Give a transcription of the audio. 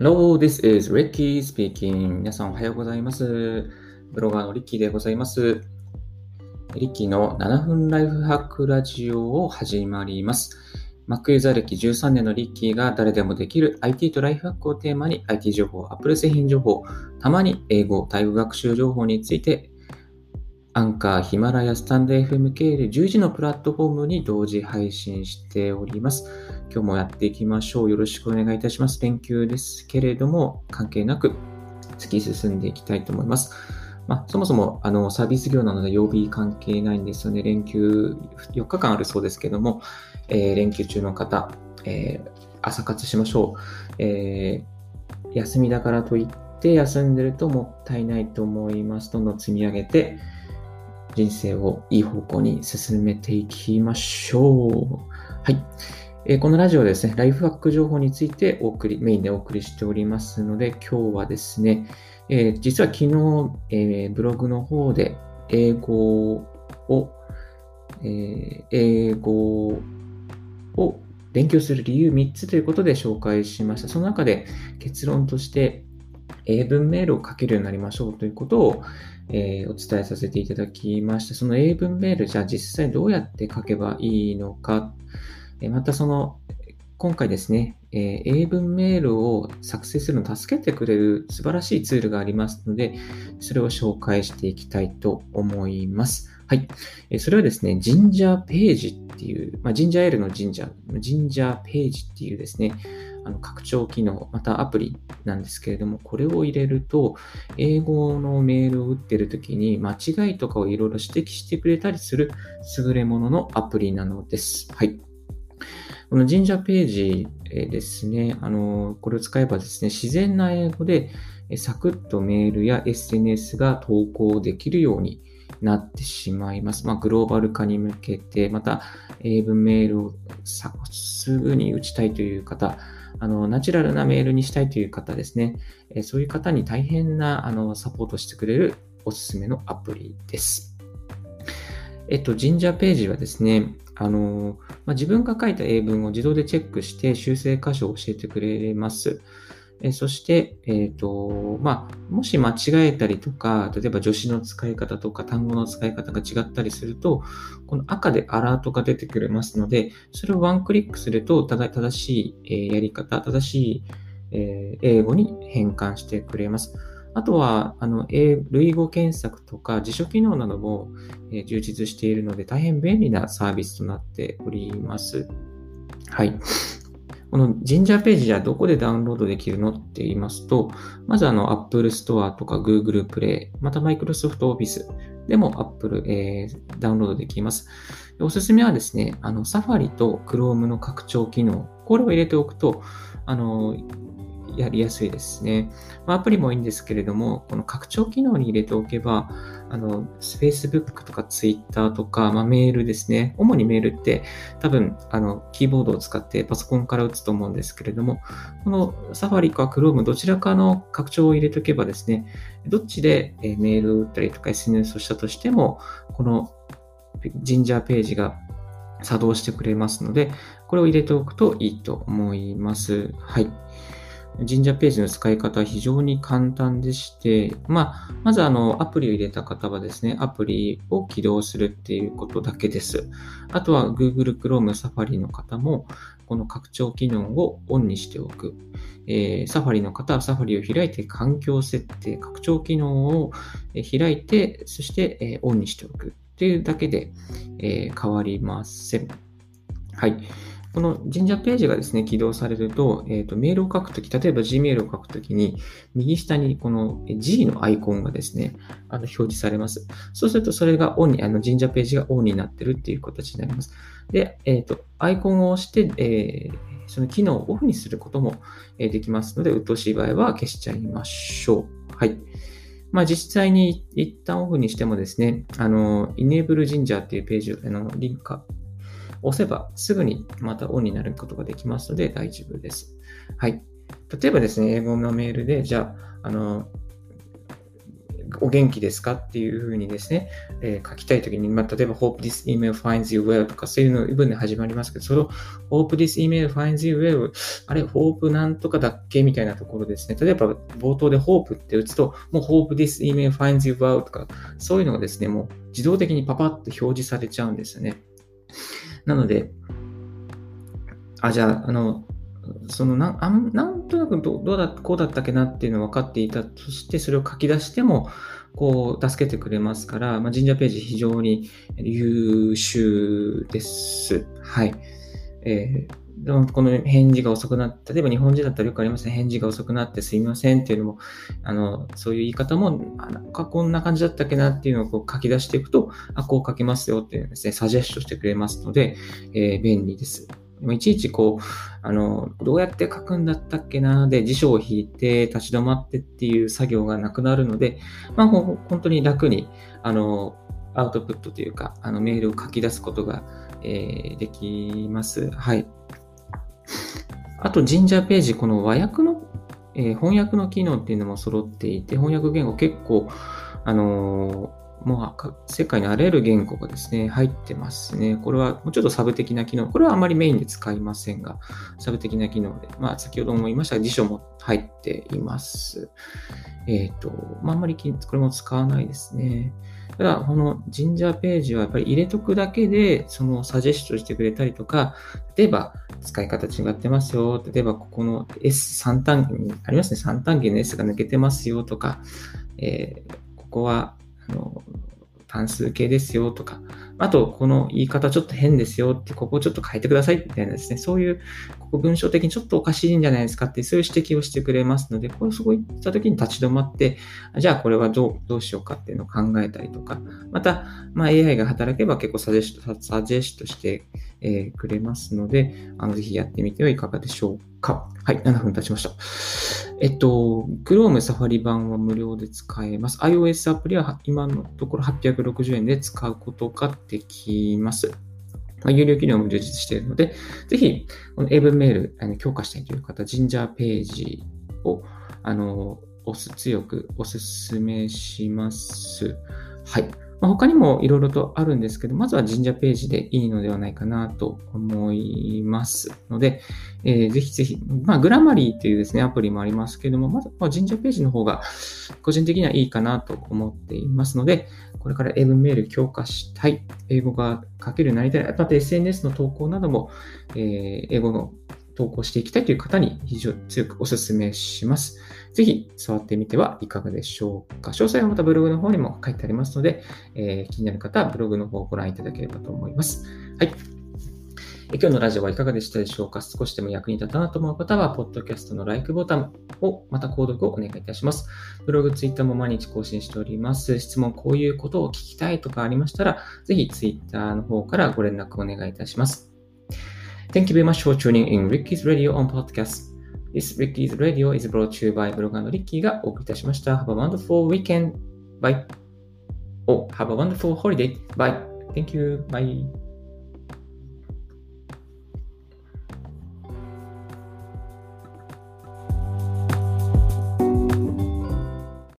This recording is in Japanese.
Hello, this is Ricky speaking. 皆さんおはようございます。ブロガーのリッキーでございます。リッキーの7分ライフハックラジオを始まります。Mac ユーザー歴13年のリッキーが誰でもできる IT とライフハックをテーマに IT 情報、Apple 製品情報、たまに英語、タイ語学習情報についてアンカー、ヒマラヤ、スタンド FM 系で10時のプラットフォームに同時配信しております。今日もやっていきましょう。よろしくお願いいたします。連休ですけれども、関係なく突き進んでいきたいと思います。まあ、そもそもあのサービス業なので曜日関係ないんですよね。連休4日間あるそうですけども、えー連休中の方、えー朝活しましょう、えー休みだからといって休んでるともったいないと思います。どんどん積み上げて、人生をいい方向に進めていきましょう。はい。えーこのラジオですね、ライフハック情報についてお送り、メインでお送りしておりますので、今日はですね、えー実は昨日、えーブログの方で英語を、え英語を勉強する理由3つということで紹介しました。その中で結論として、英文メールを書けるようになりましょうということを、えーお伝えさせていただきました。その英文メール、じゃあ実際どうやって書けばいいのか、えまたその、今回ですね、え英文メールを作成するのを助けてくれる素晴らしいツールがありますので、それを紹介していきたいと思います。はい。えそれはですね、ジンジャーページっていう、まあ、ジンジャーエールのジンジャー、ジンジャーページっていうですね、あの拡張機能、またアプリなんですけれども、これを入れると、英語のメールを打ってるときに間違いとかをいろいろ指摘してくれたりする優れもののアプリなのです。はい。この神社ページですね、あの、これを使えばですね、自然な英語でサクッとメールや SNS が投稿できるようになってしまいます。まあ、グローバル化に向けて、また英文メールをすぐに打ちたいという方、あの、ナチュラルなメールにしたいという方ですね、えそういう方に大変なあのサポートしてくれるおすすめのアプリです。えっと、神社ページはですね、あの、まあ、自分が書いた英文を自動でチェックして修正箇所を教えてくれます。えそして、えっ、と、まあ、もし間違えたりとか、例えば助詞の使い方とか単語の使い方が違ったりすると、この赤でアラートが出てくれますので、それをワンクリックすると、ただ正しい、えやり方、正しい、え英語に変換してくれます。あとは、あの、英類語検索とか辞書機能なども、え充実しているので、大変便利なサービスとなっております。はい。このジンジャーページじゃどこでダウンロードできるのって言いますと、まずあの Apple Store とか Google Play、また Microsoft Office でも Apple、えーダウンロードできます。おすすめはですね、あの Safari と Chrome の拡張機能、これを入れておくと、あの、やりやすいですね。まあ、アプリもいいんですけれども、この拡張機能に入れておけば、あの、Facebook とか Twitter とか、まあ、メールですね。主にメールって多分、あの、キーボードを使ってパソコンから打つと思うんですけれども、この Safari か Chrome どちらかの拡張を入れておけばですね、どっちでメールを打ったりとか SNS をしたとしても、このジンジャーページが作動してくれますので、これを入れておくといいと思います。はい。神社ページの使い方は非常に簡単でして、まあ、まずあの、アプリを入れた方はですね、アプリを起動するっていうことだけです。あとは Google Chrome、Safari の方も、この拡張機能をオンにしておく。えー、Safari の方は Safari を開いて環境設定、拡張機能を開いて、そして、えオンにしておくっていうだけで、えー変わりません。はい。この神社ページがですね、起動されると、えっ、と、メールを書くとき、例えば Gmail を書くときに、右下にこの G のアイコンがですね、あの表示されます。そうすると、それがオンに、あの神社ページがオンになってるっていう形になります。で、えっ、と、アイコンを押して、えーその機能をオフにすることもできますので、鬱陶しい場合は消しちゃいましょう。はい。まあ実際に一旦オフにしてもですね、あの、Enable Ginger っていうページを、あの、リンク押せばすぐにまたオンになることができますので大丈夫です。はい。例えばですね、英語のメールで、じゃあ、あの、お元気ですかっていうふうにですね、えー、書きたいときに、まあ、例えば hope this email finds you well とかそういうの文で始まりますけど、その hope this email finds you well あれ、hope なんとかだっけみたいなところですね。例えば冒頭で hope って打つと、もう hope this email finds you well とか、そういうのがですね、もう自動的にパパッと表示されちゃうんですよね。なので、あ、じゃあ、あの、そのなあなんとなくどうだこうだったっけなっていうのを分かっていたとしてそれを書き出してもこう助けてくれますから、まあ、神社ページ非常に優秀です。はい。えー、でもこの返事が遅くなって、例えば日本人だったらよくありますね。返事が遅くなってすいませんっていうのも、あの、そういう言い方も、なんかこんな感じだったっけなっていうのをこう書き出していくと、あ、こう書けますよっていうですね、サジェストしてくれますので、えー、便利です。いちいちこう、あの、どうやって書くんだったっけな？で辞書を引いて立ち止まってっていう作業がなくなるので、まあ、本当に楽に、あの、アウトプットというか、あの、メールを書き出すことが、えー、できます。はい。あと、ジンジャーページ、この和訳の、えー、翻訳の機能っていうのも揃っていて、翻訳言語結構、あのもう世界にあらゆる言語がですね、入ってますね。これはもうちょっとサブ的な機能。これはあまりメインで使いませんが、サブ的な機能で、まあ先ほども言いましたが、辞書も入っています。えっ、ー、と、まああんまりこれも使わないですね。ただ、このジンジャーページはやっぱり入れとくだけで、そのサジェストしてくれたりとか、例えば使い方違ってますよ。例えばここの S3 単元にありますね。3単元の S が抜けてますよとか、えー、ここはあの、単数形ですよとか、あと、この言い方ちょっと変ですよって、ここちょっと変えてくださいみたいなですね、そういう、ここ文章的にちょっとおかしいんじゃないですかって、そういう指摘をしてくれますので、これそういった時に立ち止まって、じゃあこれはどうどうしようかっていうのを考えたりとか、また、まあ、AI が働けば結構サジェスト、サジェストして、くれますので、あの、ぜひやってみてはいかがでしょうか。はい、7分経ちました。えっと、Chrome Safari 版は無料で使えます。iOS アプリは今のところ860円で使うことができます。まあ、有料機能も充実しているので、ぜひ、この英文メール、あの強化したいという方、ジンジャーページを、あの、おす、強くお勧めします。はい。まあ、他にもいろいろとあるんですけど、まずは神社ページでいいのではないかなと思いますので、えー、ぜひぜひ、まあ、グラマリーというですね、アプリもありますけども、まずは神社ページの方が個人的にはいいかなと思っていますので、これから英文メール強化したい、英語が書けるようになりたい、あと SNS の投稿なども、えー、英語の投稿していきたいという方に非常に強くお勧めします。ぜひ触ってみてはいかがでしょうか。詳細はまたブログの方にも書いてありますので、えー、気になる方はブログの方をご覧いただければと思います。はい。今日のラジオはいかがでしたでしょうか少しでも役に立ったなと思う方は、ポッドキャストの LIKE ボタンを、また購読をお願いいたします。ブログ、ツイッターも毎日更新しております。質問、こういうことを聞きたいとかありましたら、ぜひツイッターの方からご連絡お願いいたします。Thank you very much for tuning in Ricky's Radio on Podcast. This Ricky's Radio is brought to you by ブロガーのリッキーがお送りいたしました。Have a wonderful weekend. Bye. Oh, have a wonderful holiday. Bye. Thank you. Bye.